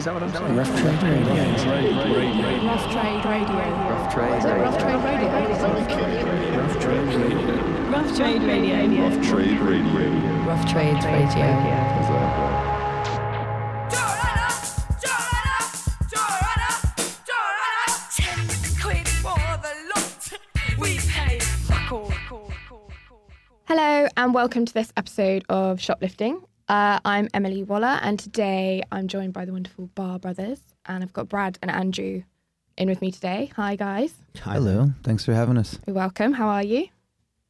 Is that what I'm saying? Rough Trade Radio. Rough Trade Radio. Rough trade. Is it Rough Trade Radio? Rough trade radio. Rough Trade Radio. Rough trade radio. Rough Trade Radio. Hello and welcome to this episode of Shoplifting. Uh, I'm Emily Waller and today I'm joined by the wonderful Barr Brothers and I've got Brad and Andrew in with me today. Hi guys, Hello. Thanks for having us. you're welcome. How are you?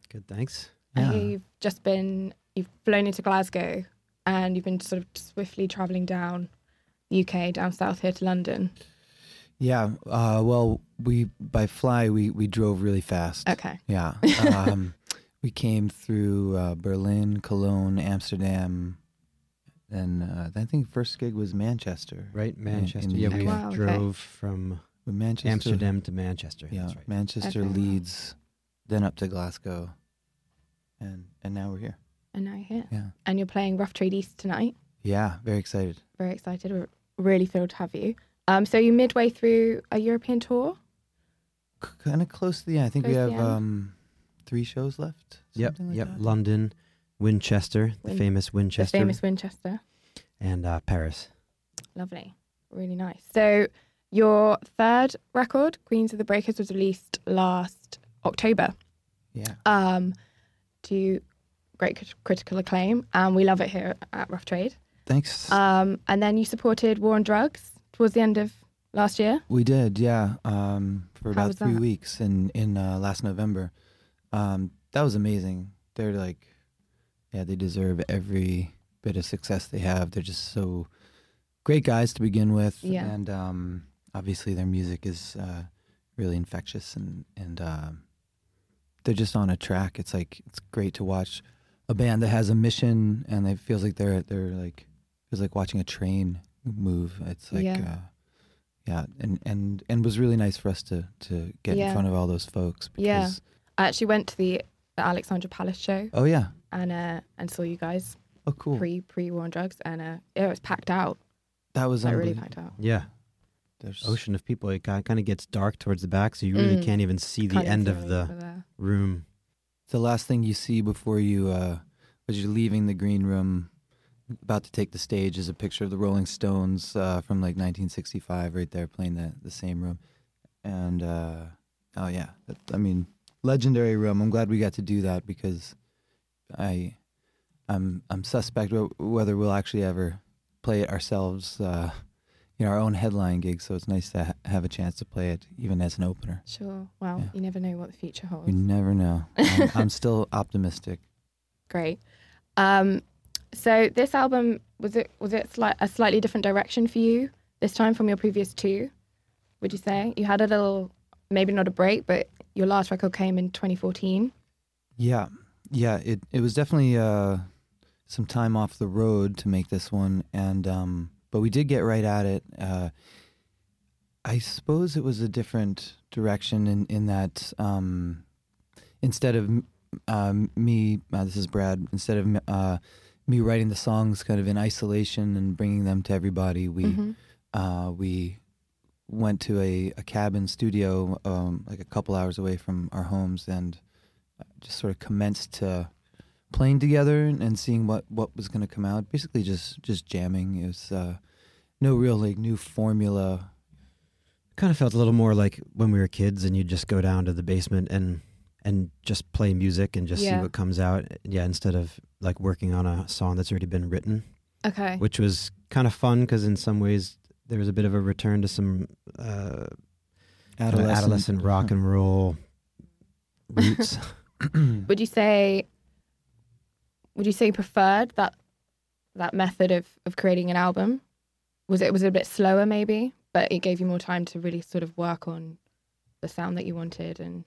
Good, thanks. Yeah. you've just been you've flown into Glasgow and you've been sort of swiftly travelling down the UK down south here to London. Yeah. Uh, well, we by fly we we drove really fast. Okay. Yeah. Um, we came through uh, Berlin, Cologne, Amsterdam, and uh, I think first gig was Manchester. Right, Manchester. the yeah, UK. we Wow, okay. drove from Manchester, Amsterdam to Manchester. Yeah, That's right. Manchester, Okay. Leeds, then up to Glasgow, and and now we're here. And now you're here. Yeah. And you're playing Rough Trade East tonight. Yeah. Very excited. Very excited. We're really thrilled to have you. Um, so you're midway through a European tour. Kind of close to the end. I think we Close to have um, three shows left. Yep, like yep. that. London, Winchester, the Win- famous Winchester, The famous Winchester. And uh, Paris. Lovely. Really nice. So your third record, Queens of the Breakers, was released last October Yeah. um, to great crit- critical acclaim, and we love it here at Rough Trade. Thanks. Um, and then you supported War on Drugs towards the end of last year. We did, yeah, um, for How about three that? weeks in in uh, last November. Um, that was amazing. They're like, yeah, they deserve every bit of success they have. They're just so great guys to begin with, Yeah. and um, obviously their music is uh, really infectious, and and um they're just on a track. It's like it's great to watch a band that has a mission, and it feels like they're they're like feels like watching a train move. It's like. Yeah. Uh, yeah, and, and and was really nice for us to to get Yeah. in front of all those folks. Because, Yeah. I actually went to the, the Alexandra Palace show Oh yeah. and uh, and saw you guys Oh cool. pre pre War on Drugs, and uh, it was packed out. that was Like, really packed out. Yeah, There's ocean of people. It kind of gets dark towards the back, so you really Mm. can't even see the end see of the over there. room. the last thing you see before you uh, as you're leaving the green room, about to take the stage, is a picture of the Rolling Stones uh, from like 1965, right there playing the the same room. And uh, oh yeah, I mean, legendary room. I'm glad we got to do that because I I'm I'm suspect wh- whether we'll actually ever play it ourselves. Uh, you know, our own headline gig, so it's nice to ha- have a chance to play it even as an opener. Sure. Well, Yeah. you never know what the future holds. You never know. I'm, I'm still optimistic. Great. Um, so this album was it was it sli- a slightly different direction for you this time from your previous two? Would you say you had a little, maybe not a break, but your last record came in 2014. Yeah, yeah. It it was definitely uh, some time off the road to make this one, and um, but we did get right at it. Uh, I suppose it was a different direction in in that um, instead of um, me, uh, this is Brad. Instead of uh, me writing the songs kind of in isolation and bringing them to everybody, we Mhm. uh, we went to a, a cabin studio um, like a couple hours away from our homes and just sort of commenced to playing together and, and seeing what, what was going to come out. Basically, just just jamming. It was uh, no real like new formula. Kind of felt a little more like when we were kids, and you'd just go down to the basement and and just play music and just Yeah. see what comes out. Yeah, instead of like working on a song that's already been written. Okay. which was kind of fun because in some ways there was a bit of a return to some uh, kind of adolescent rock and roll roots. Would you say? Would you say you preferred that that method of of creating an album? Was it was it a bit slower maybe, but it gave you more time to really sort of work on the sound that you wanted and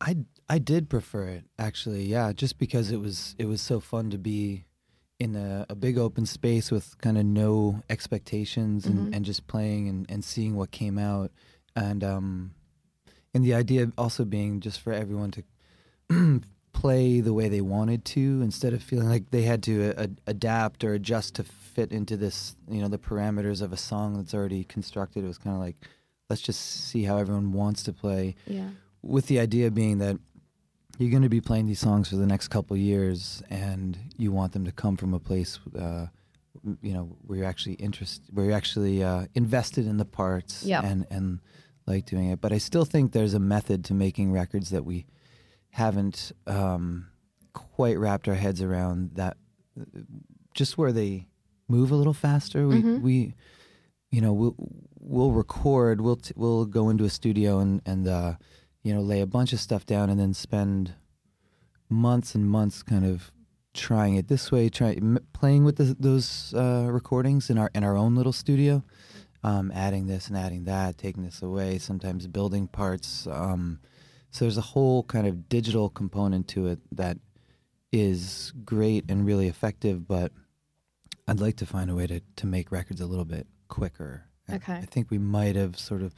I I did prefer it actually. Yeah, just because it was it was so fun to be in a, a big open space with kind of no expectations and, Mhm. and just playing and, and seeing what came out and um and the idea also being just for everyone to play the way they wanted to instead of feeling like they had to uh, adapt or adjust to fit into this, you know, the parameters of a song that's already constructed. It was kind of like, let's just see how everyone wants to play, Yeah. with the idea being that you're going to be playing these songs for the next couple years, and you want them to come from a place, uh, you know, where you're actually interested, where you're actually uh, invested in the parts, Yep. and and like doing it. But I still think there's a method to making records that we haven't um, quite wrapped our heads around. That just where they move a little faster. We Mhm. we you know we'll we'll record. We'll t- we'll go into a studio and and uh, you know lay a bunch of stuff down and then spend months and months kind of trying it this way, trying playing with the, those uh, recordings in our in our own little studio, um, adding this and adding that, taking this away, sometimes building parts. Um, so there's a whole kind of digital component to it that is great and really effective, but I'd like to find a way to, to make records a little bit quicker. I- Okay. I think we might have sort of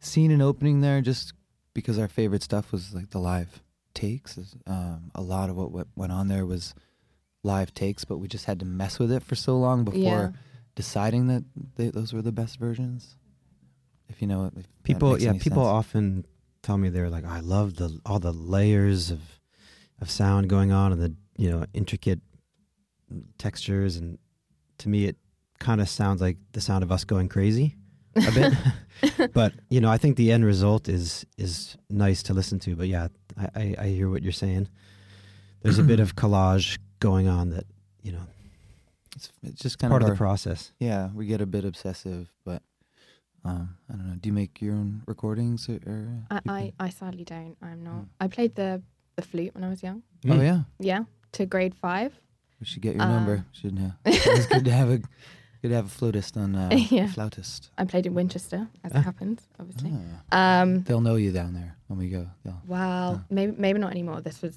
seen an opening there just because our favorite stuff was like the live takes. Um, a lot of what went- went on there was live takes, but we just had to mess with it for so long before Yeah. deciding that they, those were the best versions. If you know, if people yeah people sense. often tell me they're like i love the all the layers of of sound going on and the you know intricate textures. And to me it kind of sounds like the sound of us going crazy a bit. But you know i think the end result is is nice to listen to. But yeah i i, I hear what you're saying. There's a bit of collage going on that you know It's, it's just kind part of of our, the process. Yeah, we get a bit obsessive, but um, I don't know. Do you make your own recordings or? or I, I, I sadly don't. I'm not. Mm. I played the the flute when I was young. oh Mm. yeah, Yeah, to grade five. we should get your Uh, number. Shouldn't have. It's good to have a good to have a flautist on. Uh, Yeah. flautist. I played in Winchester, as Ah. it happens, obviously. Ah. Um, They'll know you down there when we go. They'll, well, Ah. maybe maybe not anymore. This was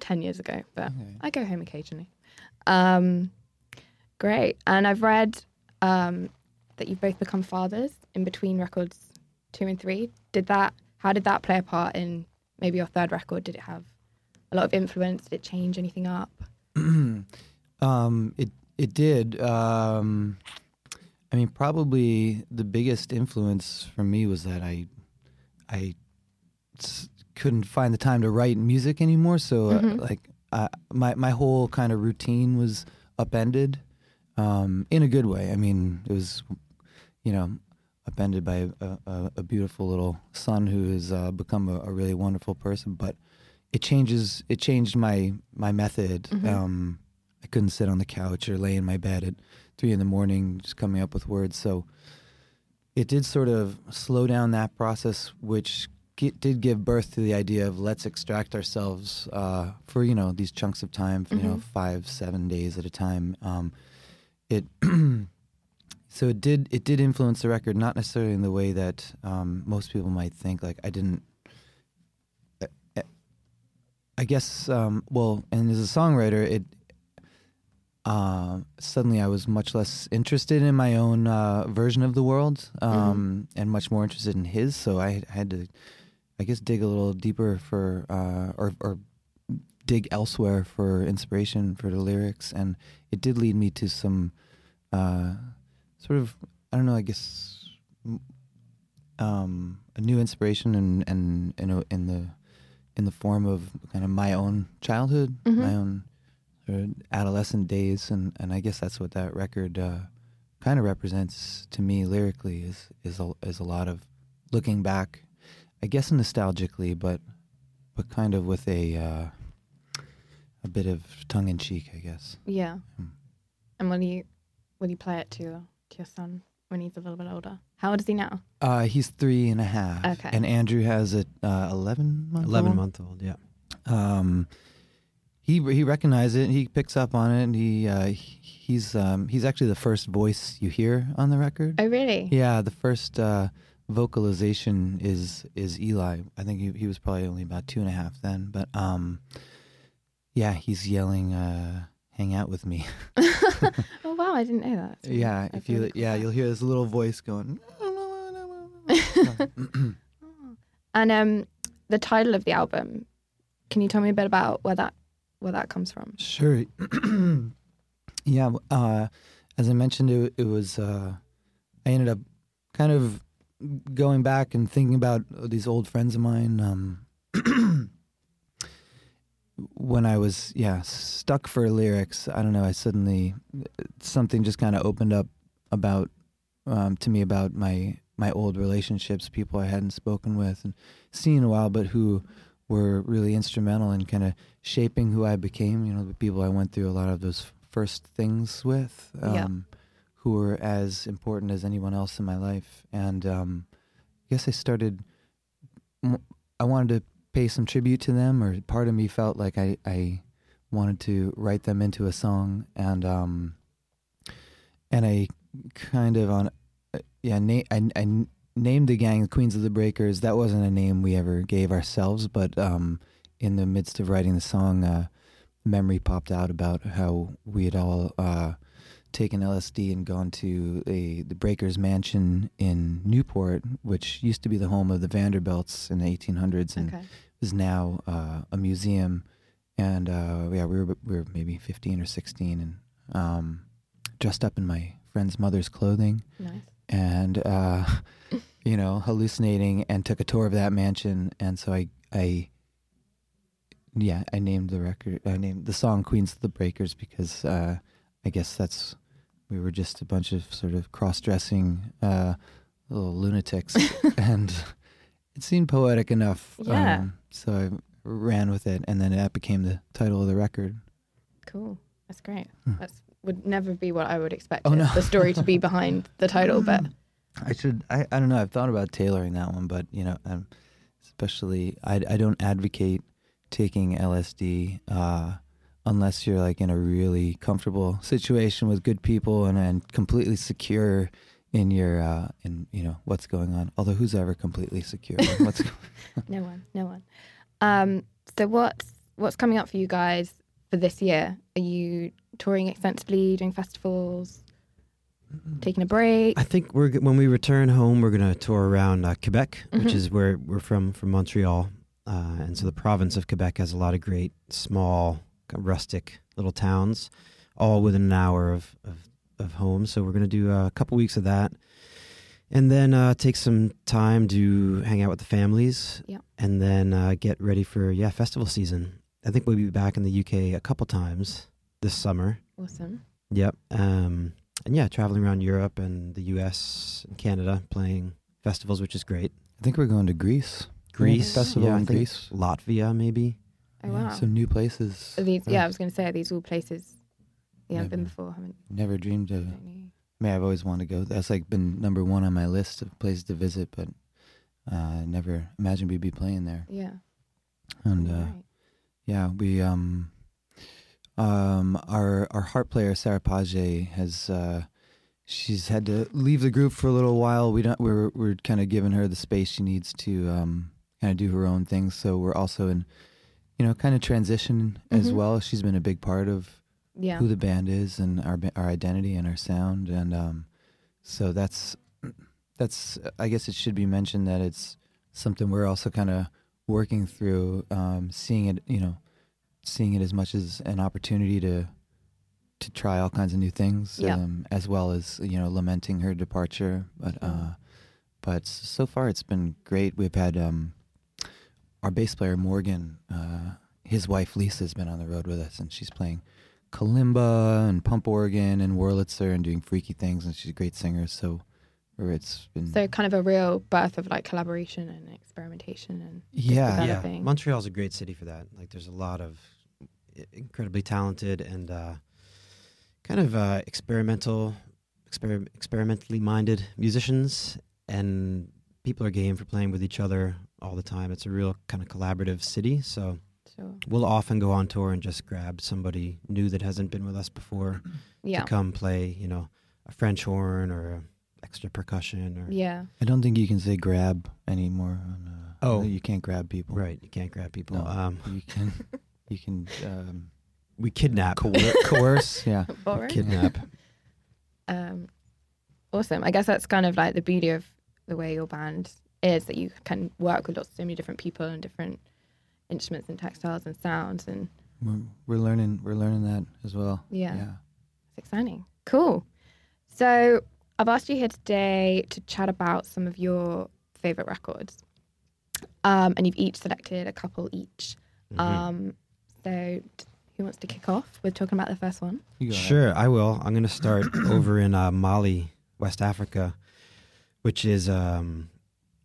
ten years ago, but okay. I go home occasionally. Um, great, and I've read um, that you've both become fathers in between records two and three. Did that? How did that play a part in maybe your third record? Did it have a lot of influence? Did it change anything up? um, it it did. Um, I mean, probably the biggest influence for me was that I I s- couldn't find the time to write music anymore. So, uh, Mhm. like, uh, my my whole kind of routine was upended um, in a good way. I mean, it was, you know, upended by a, a, a beautiful little son who has uh, become a, a really wonderful person. But it changes. It changed my my method. Mhm. Um, I couldn't sit on the couch or lay in my bed at three in the morning just coming up with words. So it did sort of slow down that process, which gi- did give birth to the idea of let's extract ourselves uh, for you know these chunks of time, for, you know Mhm. five seven days at a time. Um, it so it did it did influence the record, not necessarily in the way that um, most people might think. Like I didn't. I- I guess um, well, and as a songwriter, it uh, suddenly I was much less interested in my own uh, version of the world um, and much more interested in his. So I had to, I guess, dig a little deeper for uh, or or dig elsewhere for inspiration for the lyrics, and it did lead me to some uh, sort of I don't know, I guess. Um, a new inspiration and and in, a, in the in the form of kind of my own childhood, Mhm. my own sort of adolescent days, and, and I guess that's what that record uh, kind of represents to me lyrically is is a, is a lot of looking back, I guess nostalgically, but but kind of with a uh, a bit of tongue in cheek, I guess. Yeah. Hmm. And will you will you play it to to your son when he's a little bit older? How old is he now? Uh, he's three and a half, Okay. and Andrew has a uh, eleven month 11 old? month old yeah um, he he recognizes it. He picks up on it. And he uh, he's um, he's actually the first voice you hear on the record. Oh, really? Yeah, the first uh, vocalization is is Eli. I think he, he was probably only about two and a half then. But um, yeah, he's yelling, uh, "Hang out with me." oh, wow! I didn't know that. That's yeah, that's if you really cool. yeah, you'll hear this little voice going. And um, the title of the album. Can you tell me a bit about where that where that comes from? Sure. yeah. Uh, as I mentioned, it, it was. Uh, I ended up kind of going back and thinking about these old friends of mine. Um, when I was, yeah, stuck for lyrics, I don't know. I suddenly something just kind of opened up about um, to me about my my old relationships, people I hadn't spoken with and seen in a while, but who were really instrumental in kind of shaping who I became. You know, the people I went through a lot of those first things with, um, Yeah. who were as important as anyone else in my life. And um, I guess I started. I wanted to pay some tribute to them, or part of me felt like I, I wanted to write them into a song, and um, and I kind of on, yeah, na- I, I named the gang the Queens of the Breakers. That wasn't a name we ever gave ourselves, but um, in the midst of writing the song, uh, memory popped out about how we had all uh, taken LSD and gone to a the Breakers Mansion in Newport, which used to be the home of the Vanderbilts in the 1800s, and Okay. Is now uh, a museum. And uh, yeah, we were we were maybe 15 or 16, and um, dressed up in my friend's mother's clothing, Nice. and uh, you know, hallucinating, and took a tour of that mansion. And so I, I, yeah, I named the record, I named the song "Queens of the Breakers" because uh, I guess that's we were just a bunch of sort of cross-dressing uh, little lunatics, and it seemed poetic enough. Yeah. Um, so I ran with it, and then that became the title of the record. Cool. That's great. Hmm. That's would never be what I would expect Oh, no. the story to be behind the title, but I should. I, I don't know. I've thought about tailoring that one, but you know, um, especially I I don't advocate taking LSD uh, unless you're like in a really comfortable situation with good people and and completely secure in your uh, in you know what's going on. Although who's ever completely secure? what's no one, no one. Um, so what's what's coming up for you guys for this year? Are you touring extensively, doing festivals, taking a break? I think we're when we return home, we're gonna tour around uh, Quebec, which Mhm. is where we're from, from Montreal, uh, and so the province of Quebec has a lot of great small, rustic little towns, all within an hour of of, of home. So we're gonna do a couple weeks of that, and then uh, take some time to hang out with the families, Yeah. and then uh, get ready for yeah festival season. I think we'll be back in the UK a couple times this summer. Awesome. Yep. Um, and yeah, traveling around Europe and the U.S. and Canada, playing festivals, which is great. I think we're going to Greece. Greece festival yeah, in Greece. Latvia, maybe. Oh Yeah, wow. Some new places. Are these, yeah, I was going to say, are these all places you haven't been before? Haven't Never dreamed of. I mean, I've always wanted to go. That's like been number one on my list of places to visit, but uh, I never imagined we'd be playing there. Yeah. And uh, Right. yeah, we um um our our harp player Sarah Page has uh she's had to leave the group for a little while. We don't we're we're kind of giving her the space she needs to um kind of do her own things. So we're also in you know kind of transition as Mhm. well. She's been a big part of Yeah. who the band is and our our identity and our sound and um so that's that's I guess it should be mentioned that it's something we're also kind of working through um seeing it you know seeing it as much as an opportunity to to try all kinds of new things Yeah. um as well as you know lamenting her departure but uh but so far it's been great we've had um our bass player Morgan uh his wife Lisa has been on the road with us and she's playing kalimba and pump organ and Wurlitzer and doing freaky things and she's a great singer so or it's been So kind of a real birth of like collaboration and experimentation and yeah yeah. thing. Montreal's a great city for that. Like, there's a lot of incredibly talented and uh, kind of uh, experimental, exper- experimentally minded musicians, and people are game for playing with each other all the time. It's a real kind of collaborative city. So sure. we'll often go on tour and just grab somebody new that hasn't been with us before Yeah. to come play, you know, a French horn or a extra percussion or Yeah. I don't think you can say grab anymore on uh, Oh. you can't grab people right. You can't grab people. No. Um, you can you can um we kidnap. coer- coerce yeah Boring. kidnap. Um, awesome. I guess that's kind of like the beauty of the way your band is that you can work with lots so many different people and different instruments and textiles and sounds and we're, we're learning we're learning that as well Yeah. yeah it's exciting. Cool. So I've asked you here today to chat about some of your favorite records, um, and you've each selected a couple each. Mm-hmm. Um, so t- who wants to kick off with talking about the first one? You ahead. Sure, I will. I'm going to start over in uh, Mali, West Africa, which is um,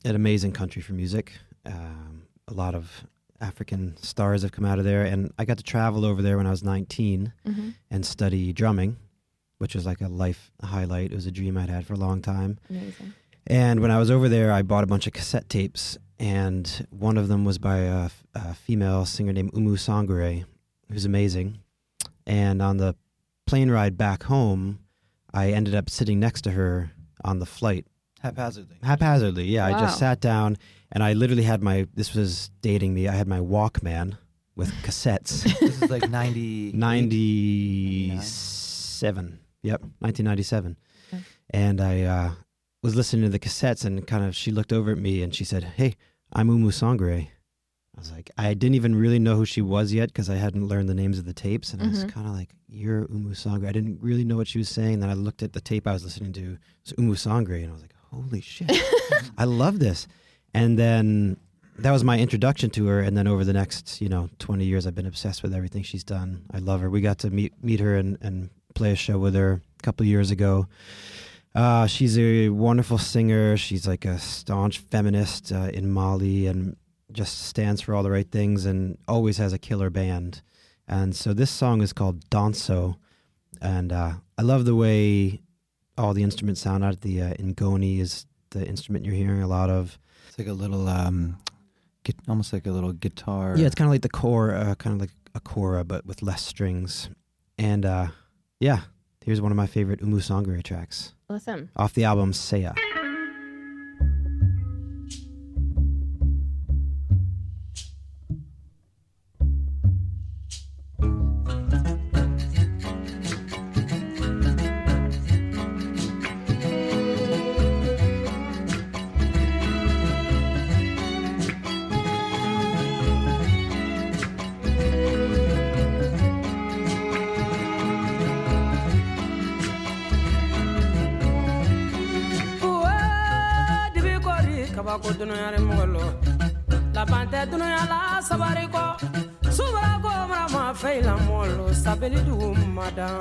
an amazing country for music. Um, a lot of African stars have come out of there, and I got to travel over there when I was 19 Mm-hmm. and study drumming, which was like a life highlight. It was a dream I'd had for a long time. Amazing. And when I was over there, I bought a bunch of cassette tapes, and one of them was by a, a female singer named Oumou Sangaré, who's amazing. And on the plane ride back home, I ended up sitting next to her on the flight Haphazardly. haphazardly. Yeah, I just sat down and I literally had my. This was dating me. I had my Walkman with cassettes. this is like 90. 97. Yep, 1997. Okay. And I uh, was listening to the cassettes and kind of she looked over at me and she said, Hey, I'm Oumou Sangaré. I was like, I didn't even really know who she was yet because I hadn't learned the names of the tapes. And I was Mhm. kind of like, You're Oumou Sangaré. I didn't really know what she was saying. Then I looked at the tape I was listening to. it's was Oumou Sangaré. And I was like, Holy shit. I love this. And then that was my introduction to her. And then over the next, you know, 20 years, I've been obsessed with everything she's done. I love her. We got to meet meet her and, and play a show with her a couple years ago. Uh, she's a wonderful singer. She's like a staunch feminist uh, in Mali and just stands for all the right things and always has a killer band. And so this song is called Danso. And uh, I love the way all the instruments sound out. The uh, Ngoni is the instrument you're hearing a lot of. It's like a little, um, gu- almost like a little guitar. Yeah, it's kind of like the core, uh, kind of like a kora, but with less strings. And uh, yeah, here's one of my favorite Oumou Sangaré tracks Awesome. off the album Seya. Kɔri kabako dunuyari mɔgɔlo laban tɛ dunuya la sabari kɔ subara ko marama fɛila mɔlo sabili dugu madan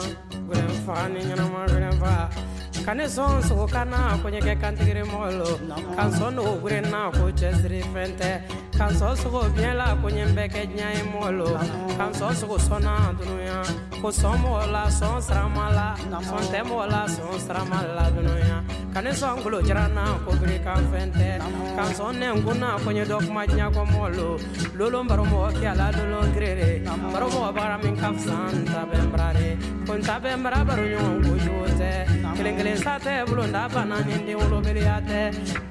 gɛrɛn fa ni ɲɛnama gɛrɛn fa ka ne sɔn sogo kana ko ɲɛkɛ kantigiri mɔgɔlo kan sɔn dogo gɛrɛn na ko cɛsiri fɛn tɛ kan sɔn sogo biɲɛ la ko ɲɛ bɛ kɛ diɲɛ ye mɔgɔlo kan sɔn sogo sɔnna dunuya ko sɔn mɔgɔ la sɔn sarama la sɔn tɛ mɔgɔ la sɔn sarama la dunuya ka ne sɔn ngolo jarana ko biri kan fɛn tɛ kan sɔn nɛ nkunna ko ɲɛ dɔ kuma diɲɛ kɔ mɔlo lolon baro mɔgɔ kɛla lolon girere baro mɔgɔ bara min ka fisa n ta bɛn barare ko n ta bɛn baro ɲɔgɔn ko jogo tɛ kelen kelen sa tɛ bolo n bana ni den woloberiya tɛ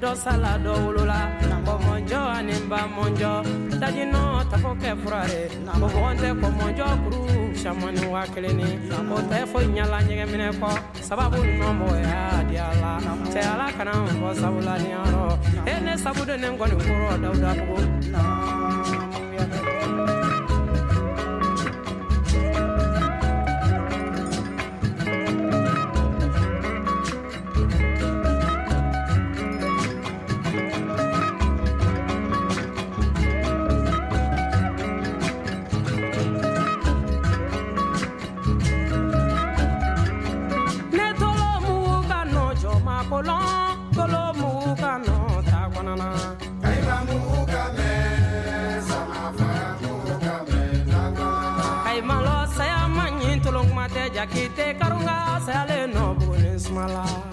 dɔ sala dɔ wolola ko mɔnjɔ ani ba mɔnjɔ dajinɔ tafo kɛ furare. Ko tɛ ko mɔnjɔ kuru samani wa o tɛ foyi ɲala ɲɛgɛn minɛ kɔ sababu nɔ mɔgɔya di ala cɛ ala kana n fɔ sabula ni yɔrɔ e ne sabu de ne kɔni kɔrɔ dawuda bugu buguni sumala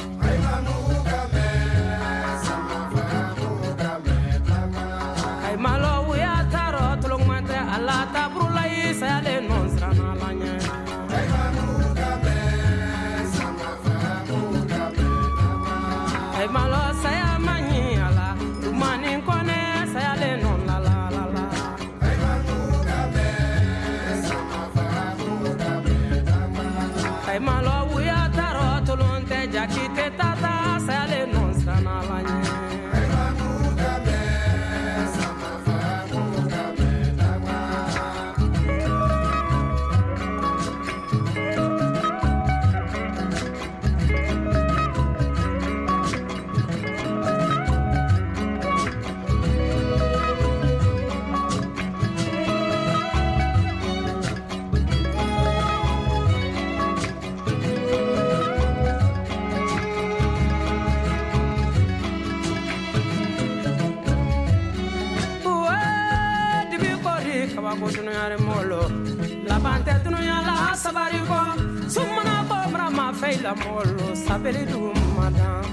la molo sabeli dugu madan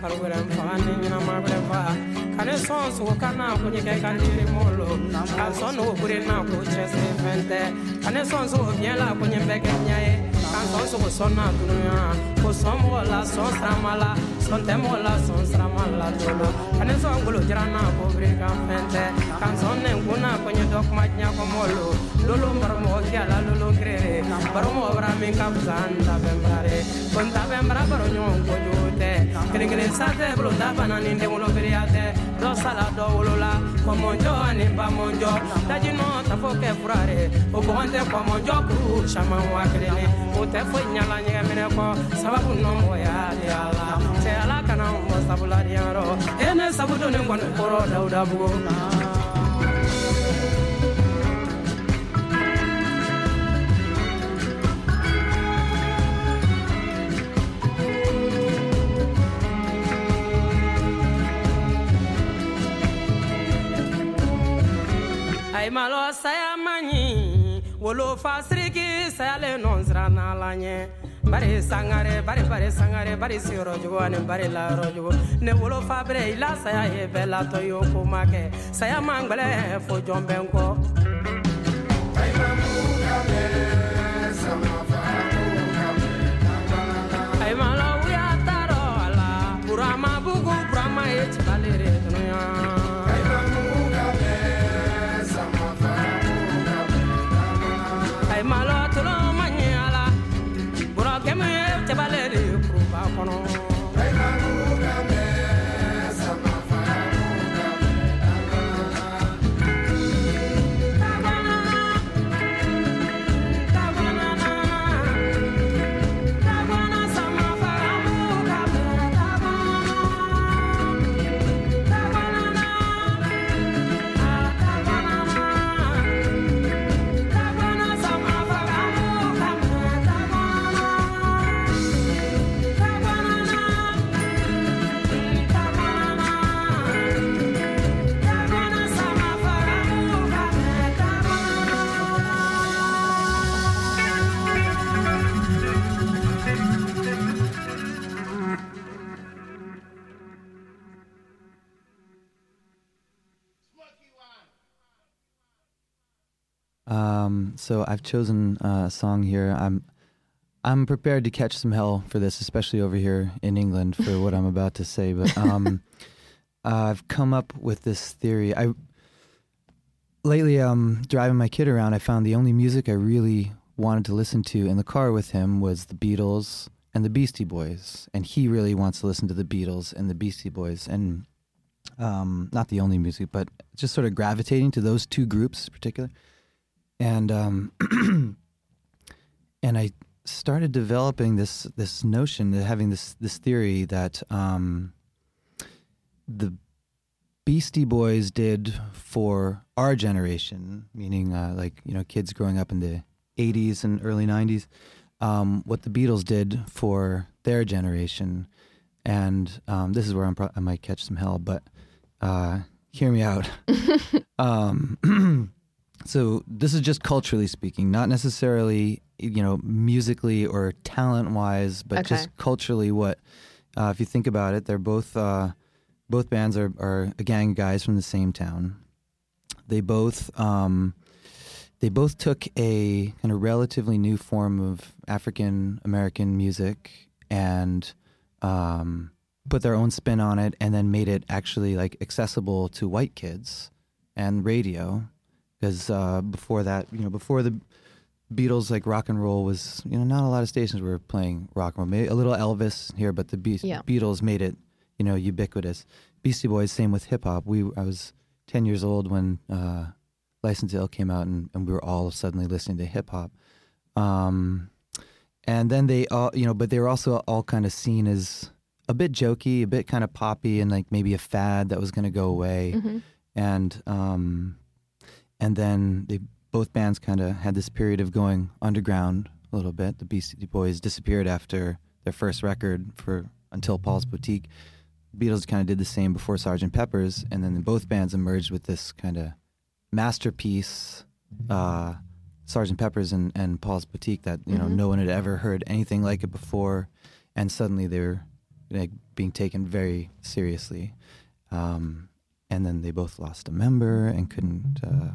kalo wɛrɛ fa ni ɲɛnama wɛrɛ fa ka ne sɔn sogo ka na ko ka molo? Ka bure na ko cɛsiri fɛn tɛ ka ne sɔn sogo biɲɛ la ko ɲɛ bɛ kɛ ka ko sɔn la sɔn sirama la sɔn tɛ la sɔn sirama la dolo. Ka ne sɔn na ko bire kan fɛn ka sɔn nɛ kun na ko ɲɛ dɔ kuma diɲɛ ko mɔlo lolo baramɔgɔ fiyala lolo kirere baramɔgɔ bara min ka fisa n tabɛn barare ko n tabɛn bara baro ɲɔgɔn kojugu tɛ kelen kelen sa tɛ bolo da bana ni den wolo beriya tɛ dɔ sala dɔ wolola kɔmɔnjɔ ani bamɔnjɔ daji nɔ tafo kɛ furare o bɔgɔn tɛ kɔmɔnjɔ kuru saman wa kelene o tɛ foyi ɲala ɲɛgɛminɛ kɔ sababu nɔmɔgɔya de ala cɛ ala kana mɔ sabula diyarɔ e ne sabu doni kɔni kɔrɔ dawudabugu ay malo saya manyi. Wolo fa siriki sayale non sirana la ɲɛ bari sangare bari bari sangare bari siyɔrɔ jugu ani bari layɔrɔ jugu ne wolo fa bere i la saya ye bɛɛ latɔ yo ko kɛ saya man gwɛlɛ fo jɔn bɛ n kɔ ay malo wuya tarɔ a la burama bugu burama ye cibalere dunuya so I've chosen uh, a song here. I'm I'm prepared to catch some hell for this, especially over here in England for what I'm about to say. But um, I've come up with this theory. I lately, um, driving my kid around, I found the only music I really wanted to listen to in the car with him was the Beatles and the Beastie Boys, and he really wants to listen to the Beatles and the Beastie Boys, and um, not the only music, but just sort of gravitating to those two groups in particular and um, and I started developing this this notion, having this this theory that um, the Beastie Boys did for our generation, meaning uh, like you know kids growing up in the '80s and early '90s, um, what the Beatles did for their generation, and um, this is where I'm pro- I might catch some hell, but uh, hear me out. so this is just culturally speaking, not necessarily you know musically or talent wise, but Okay. just culturally. What uh, if you think about it? They're both uh, both bands are, are a gang of guys from the same town. They both um, they both took a kind of relatively new form of African American music and um, put their own spin on it, and then made it actually like accessible to white kids and radio because uh, before that, you know, before the Beatles, like rock and roll was, you know, not a lot of stations were playing rock and roll. Maybe a little Elvis here, but the Be- Yeah. Beatles made it, you know, ubiquitous. Beastie Boys, same with hip hop. We, I was ten years old when uh, License to Ill came out, and, and we were all suddenly listening to hip hop. Um, and then they all, you know, but they were also all kind of seen as a bit jokey, a bit kind of poppy, and like maybe a fad that was going to go away. Mhm. And um, and then they both bands kind of had this period of going underground a little bit. The Beastie Boys disappeared after their first record for until Paul's Boutique. The Beatles kind of did the same before Sgt. Pepper's, and then both bands emerged with this kind of masterpiece, uh, Sgt. Pepper's and, and Paul's Boutique that you know mm-hmm. no one had ever heard anything like it before, and suddenly they were like being taken very seriously. Um, and then they both lost a member and couldn't. Uh,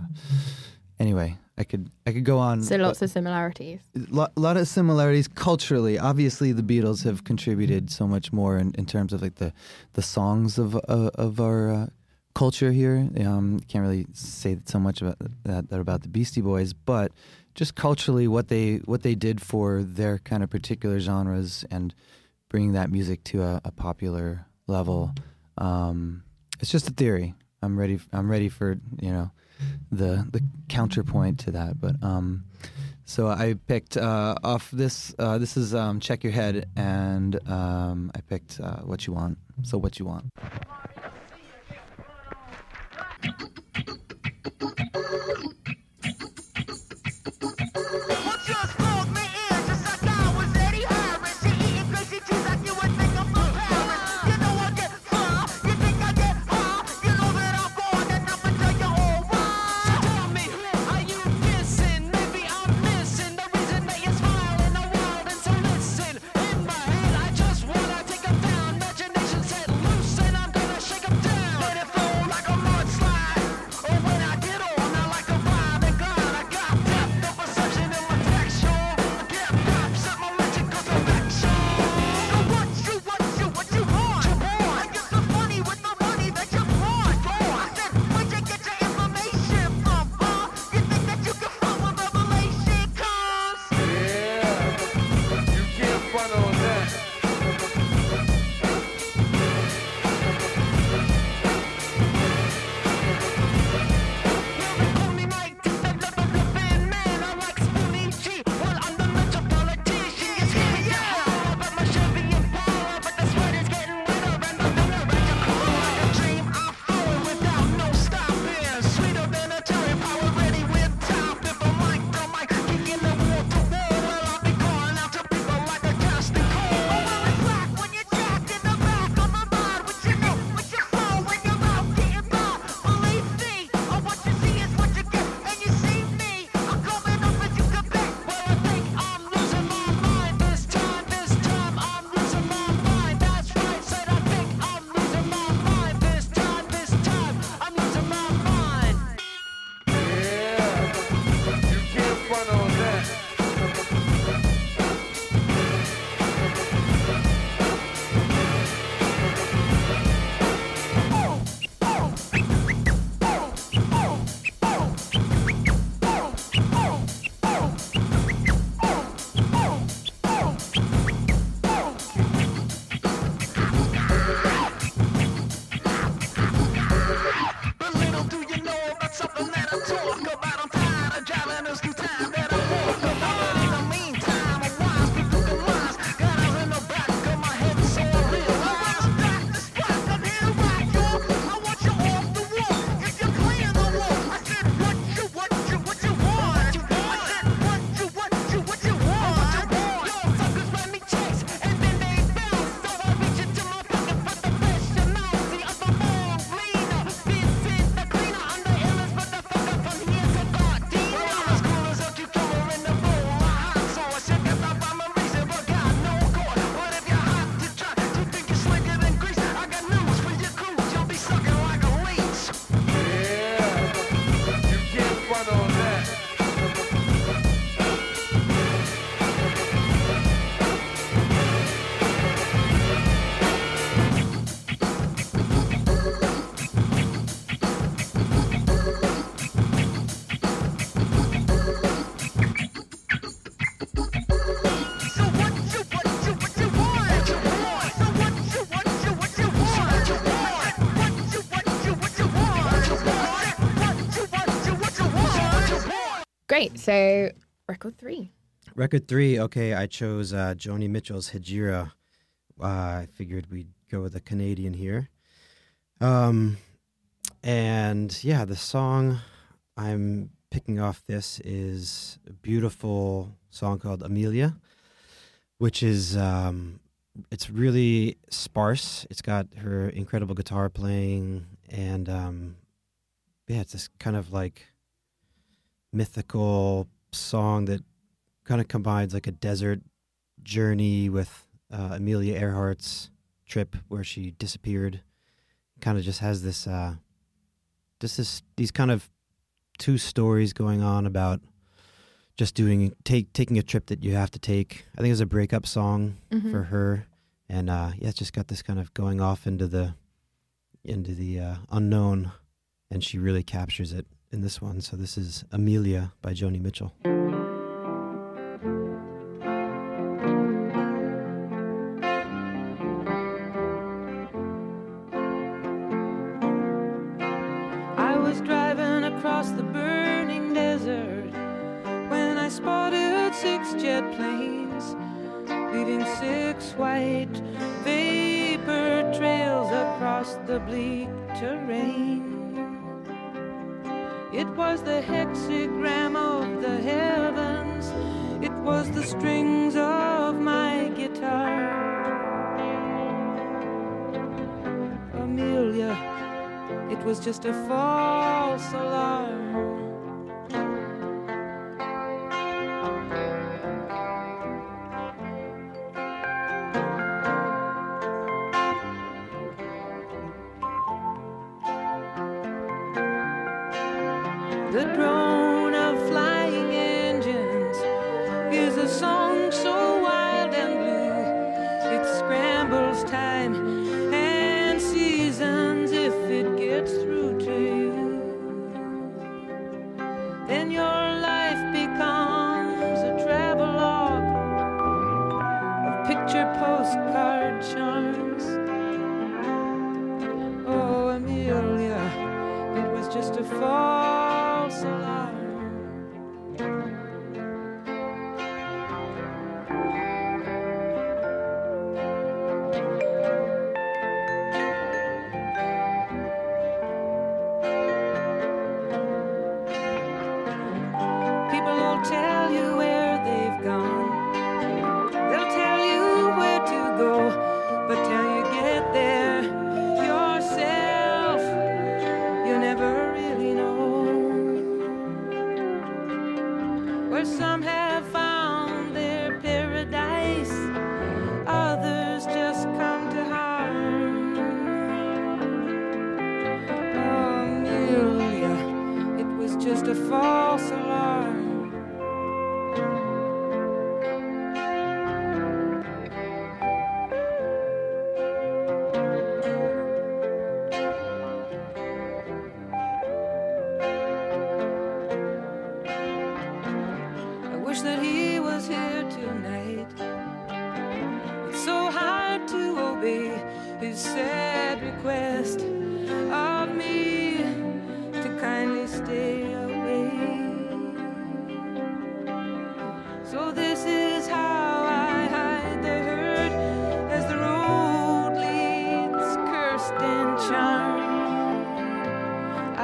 anyway, I could I could go on. So lots of similarities. A lot, lot, of similarities culturally. Obviously, the Beatles have contributed so much more in, in terms of like the the songs of uh, of our uh, culture here. Um, can't really say so much about that, that about the Beastie Boys, but just culturally what they what they did for their kind of particular genres and bringing that music to a, a popular level. Um, it's just a theory. I'm ready. I'm ready for you know the the counterpoint to that. But um, so I picked uh, off this. Uh, this is um, check your head, and um, I picked uh, what you want. So what you want. So, record three. Record three. Okay, I chose uh, Joni Mitchell's Hejira. Uh, I figured we'd go with a Canadian here. Um, and yeah, the song I'm picking off this is a beautiful song called Amelia, which is um, it's really sparse. It's got her incredible guitar playing, and um, yeah, it's this kind of like mythical song that kind of combines like a desert journey with uh, Amelia Earhart's trip where she disappeared. Kind of just has this, uh, just this, these kind of two stories going on about just doing take taking a trip that you have to take. I think it's a breakup song mm-hmm. for her, and uh, yeah, it's just got this kind of going off into the into the uh, unknown, and she really captures it in this one. So this is Amelia by Joni Mitchell. The fall. postcard charm.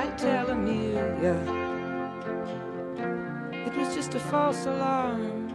tried telling Amelia it was just a false alarm.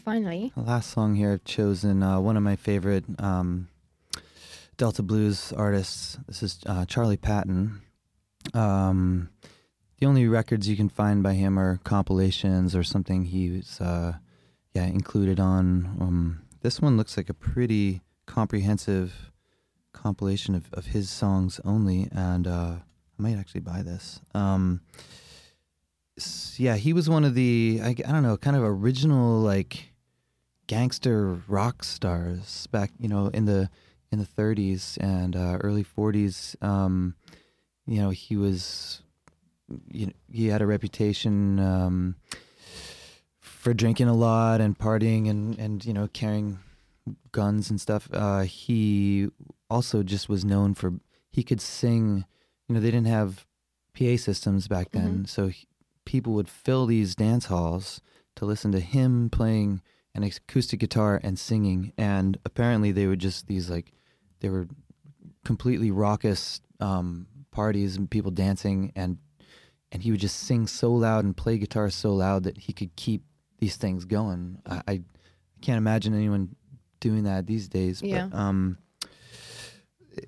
Finally, last song here I've chosen uh, one of my favorite um, Delta blues artists. This is uh, Charlie Patton. Um, the only records you can find by him are compilations or something he's uh, yeah, included on. Um, this one looks like a pretty comprehensive compilation of, of his songs only, and uh, I might actually buy this. Um, yeah, he was one of the I, I don't know, kind of original like gangster rock stars back, you know, in the in the 30s and uh, early 40s. Um, you know, he was you know, he had a reputation um, for drinking a lot and partying and and you know carrying guns and stuff. Uh, he also just was known for he could sing. You know, they didn't have PA systems back then, so he, people would fill these dance halls to listen to him playing an acoustic guitar and singing. And apparently, they were just these like they were completely raucous um, parties and people dancing and and he would just sing so loud and play guitar so loud that he could keep these things going. I, I can't imagine anyone doing that these days. Yeah. But, um,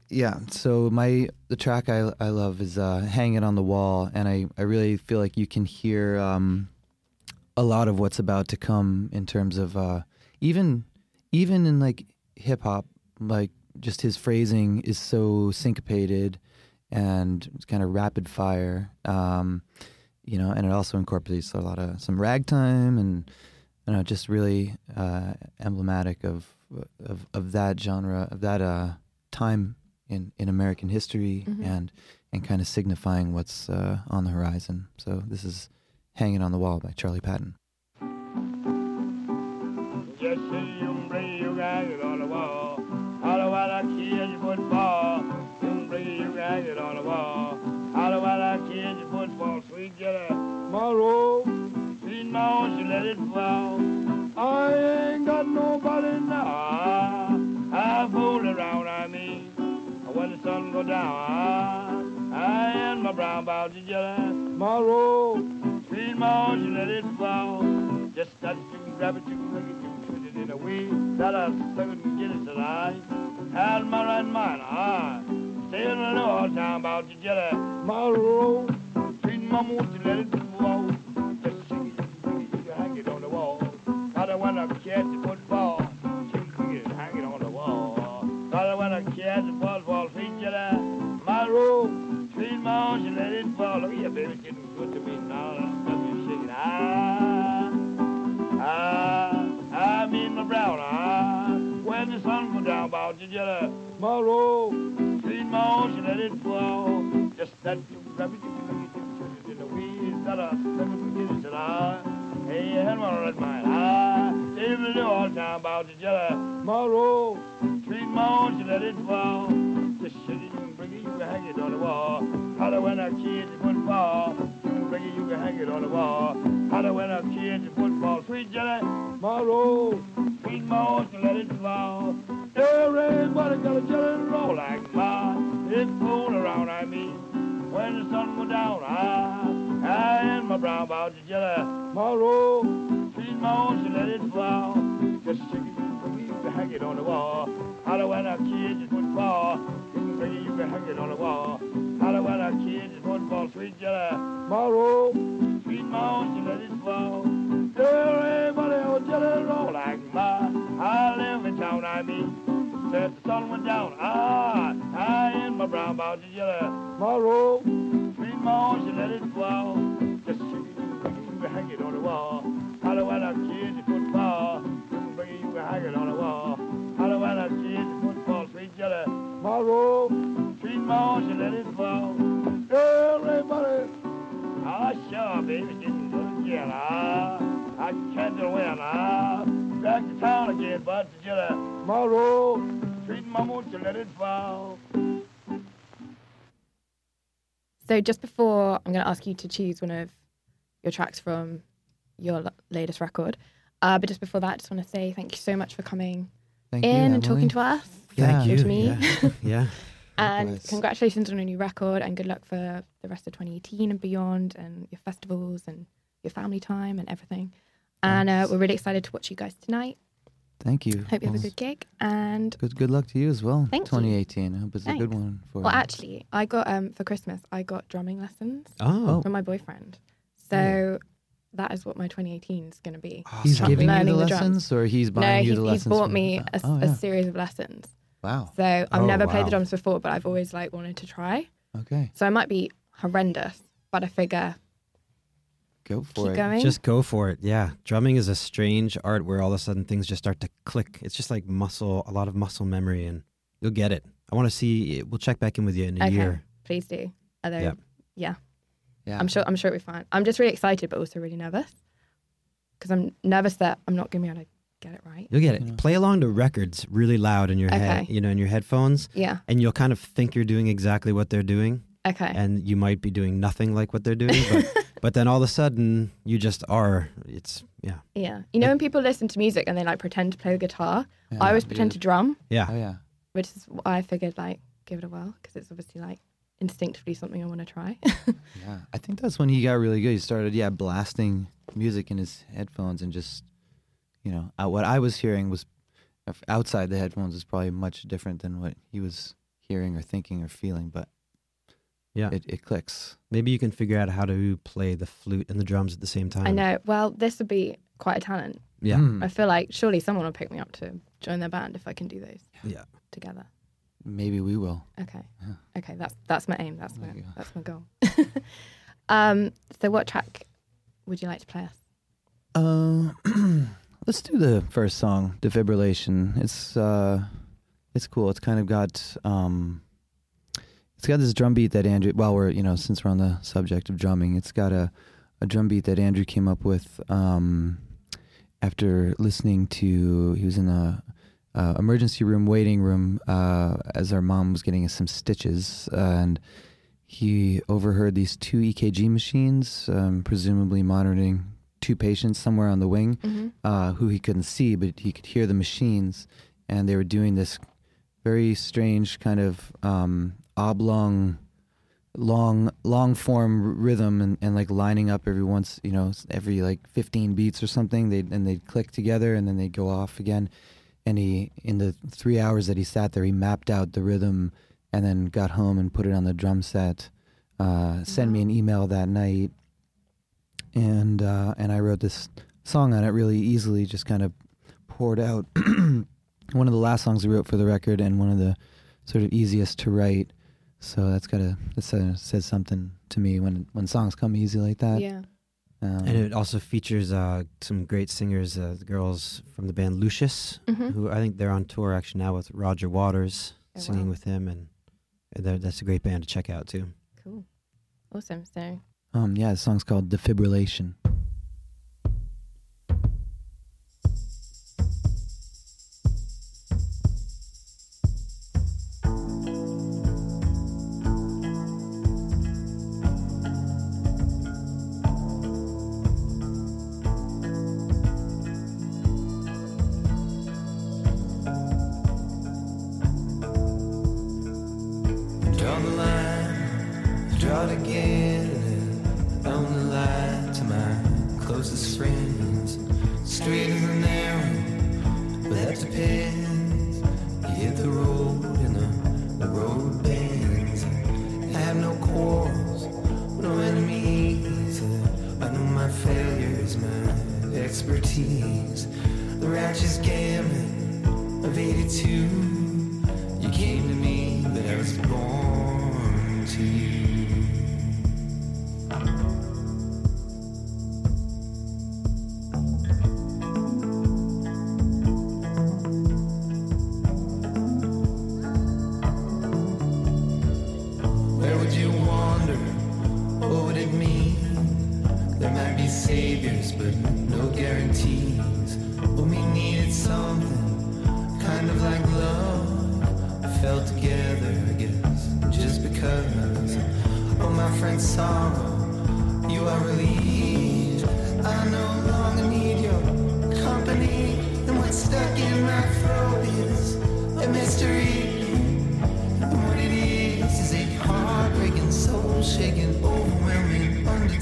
yeah. So my the track I I love is uh, "Hang It on the Wall," and I I really feel like you can hear um, a lot of what's about to come in terms of uh, even even in like hip hop, like just his phrasing is so syncopated and it's kind of rapid fire. Um, you know, and it also incorporates a lot of some ragtime and you know, just really uh, emblematic of, of of that genre of that uh, time in, in American history Mhm. and and kind of signifying what's uh, on the horizon. So this is "Hanging on the Wall" by Charlie Patton. Monroe. Sweet mouse, you let it fall. I ain't got nobody now. I fool around, I mean. When the sun go down, I and my brown bougie jelly. Monroe. Mouse, you let it fall. Just you can grab it, you can it, put it in a way that I it and get it tonight. Had my right mind, I still don't know all time about your jelly. My roll, sweet mama, won't you let it fall? Just sing it, you it, hang it on the wall. I don't want to you jelly. Tomorrow, sweet mouse, you let it fall. Just that you grab it, you grab it, you put it in the weeds. That I it and it till I. Hey, you had one right mine. Save me the all time about you jelly. Tomorrow, sweet mouse, you let it fall. Just shake it, you can bring it, you can hang it on the wall. Holler when I kid, it wouldn't fall. You can bring it, you can hang it on the wall. How to win a kid to football, sweet jelly, Monroe, sweet moss to let it fall. Everybody got a jelly roll like mine. It's fooling around, I mean. When the sun went down, I, I and my brown the jelly, Monroe, sweet moss to let it fall. Just shake it, you can hang it on the wall. How to win a kid to football, you can bring it, you can hang it on the wall. How to win a kid to football, sweet jelly, Monroe, sweet moss to let it fall. Everybody on jelly roll like mine. I live in town, I mean. Said the sun went down. Ah, I in my brown bought the jelly. Morrow, sweet moss, you let it fall. Just shake it, you can hang it on the wall. How do I kids to football? You it, you can hang it on the wall. How do I kids to football, sweet jelly? Morrow, sweet moss, you let it fall. Everybody, ah, sure, baby, getting good again. Ah, I can't do it. Ah, back to town again, but the jelly. Morrow, sweet mama, you let it fall. So just before I'm going to ask you to choose one of your tracks from your latest record, uh, but just before that, I just want to say thank you so much for coming Thank in you, and Emily. talking to us. Thank Yeah. you. to me. Yeah. yeah. And Likewise. congratulations on a new record and good luck for the rest of 2018 and beyond and your festivals and your family time and everything. And uh, we're really excited to watch you guys tonight. Thank you. Hope you have a good gig. And Good, good luck to you as well. Thank you. 2018. I hope it's a good one for you. well, you. actually, I got um for Christmas I got drumming lessons Oh. from my boyfriend. So that is what my 2018 is going to be. He's Start giving you the learning the drums. lessons, or he's No, buying you he's, the he's bought me a, s- Oh, a series of lessons. Wow. So I've Oh, never played the drums before, but I've always like wanted to try. Okay, So I might be horrendous, but I figure go for keep it. going. Just go for it. Yeah. Drumming is a strange art where all of a sudden things just start to click. It's just like muscle, a lot of muscle memory, and you'll get it. I want to see, we'll check back in with you in a Okay. year. please do. Although, Yep. yeah, Yeah. I'm sure I'm sure it'll be fine. I'm just really excited, but also really nervous because I'm nervous that I'm not going to be able to get it right. You'll get it. Yeah. Play along to records really loud in your head, Okay. you know, in your headphones, Yeah. and you'll kind of think you're doing exactly what they're doing, Okay. and you might be doing nothing like what they're doing, but, but then all of a sudden you just are. It's, yeah. yeah. You know when people listen to music and they like pretend to play the guitar, Yeah, I always pretend do. to drum, Yeah. Oh yeah. which is why I figured like give it a whirl because it's obviously like instinctively something I want to try. Yeah, I think that's when he got really good. He started, yeah, blasting music in his headphones and just, you know, uh, what I was hearing was outside the headphones is probably much different than what he was hearing or thinking or feeling, but Yeah. it, it clicks. Maybe you can figure out how to play the flute and the drums at the same time. I know. Well, this would be quite a talent. Yeah. Hmm. I feel like surely someone will pick me up to join their band if I can do those Yeah. together. Maybe we will. Okay. Yeah. Okay, that's that's my aim. That's There my that's my goal. um, so what track would you like to play us? Uh, let's do the first song, "Defibrillation." It's uh, it's cool. It's kind of got um, it's got this drum beat that Andrew. While we're you know since we're on the subject of drumming, it's got a a drum beat that Andrew came up with um, after listening to. He was in a uh, emergency room waiting room uh, as our mom was getting us some stitches uh, and he overheard these two EKG machines, um, presumably monitoring two patients somewhere on the wing Mm-hmm. uh, who he couldn't see, but he could hear the machines, and they were doing this very strange kind of um, oblong, long, long form rhythm, and, and like lining up every once, you know, every like 15 beats or something. They and they'd click together, and then they'd go off again. And he, in the three hours that he sat there, he mapped out the rhythm, and then got home and put it on the drum set. Uh, sent me an email that night, and uh, and I wrote this song on it really easily, just kind of poured out. one of the last songs I wrote for the record, and one of the sort of easiest to write. So that's got a that says, says something to me when when songs come easy like that. yeah. Um, And it also features uh, some great singers, uh, the girls from the band Lucius, Mhm. who I think they're on tour actually now with Roger Waters, Oh, singing wow. with him, and that's a great band to check out too. Cool. Awesome. So um, yeah, the song's called Defibrillation.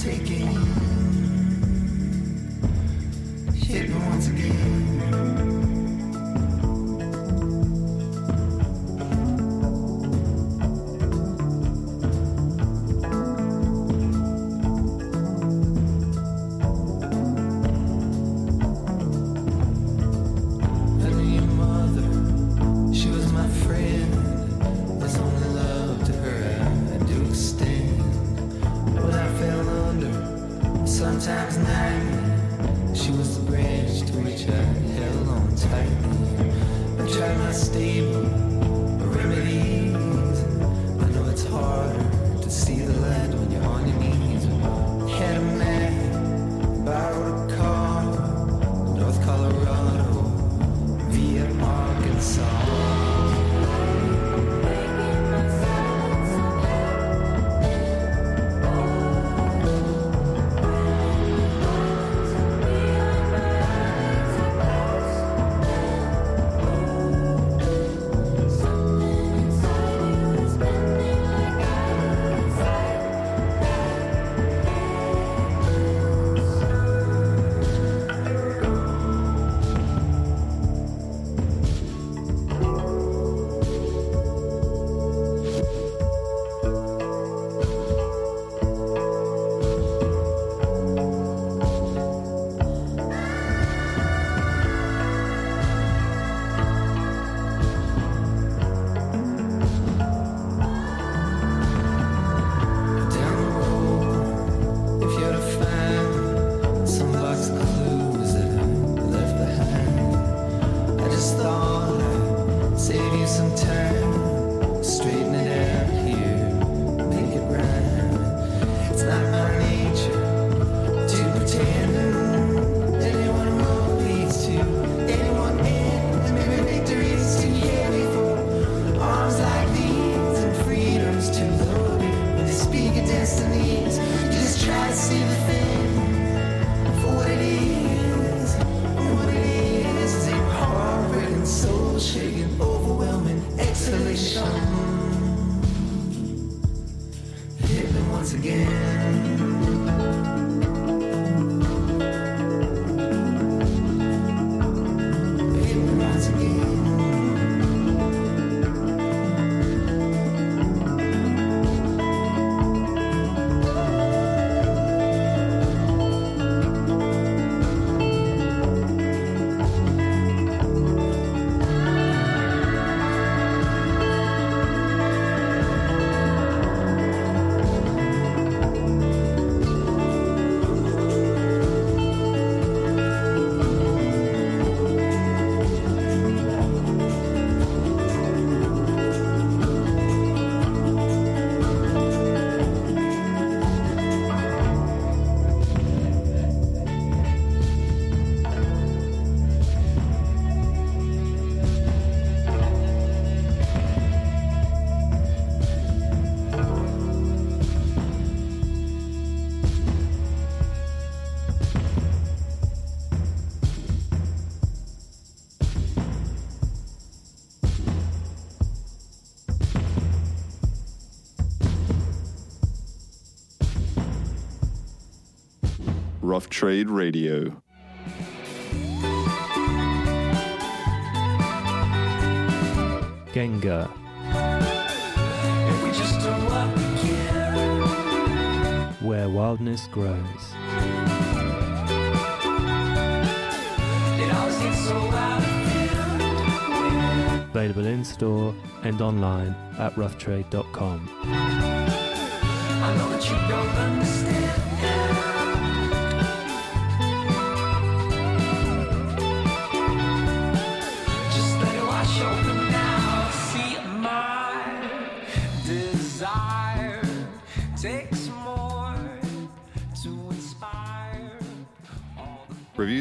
taking hit me once again. Trade Radio. Gengar. Where wildness grows. So Available in store and online at roughtrade.com. I know that you don't understand.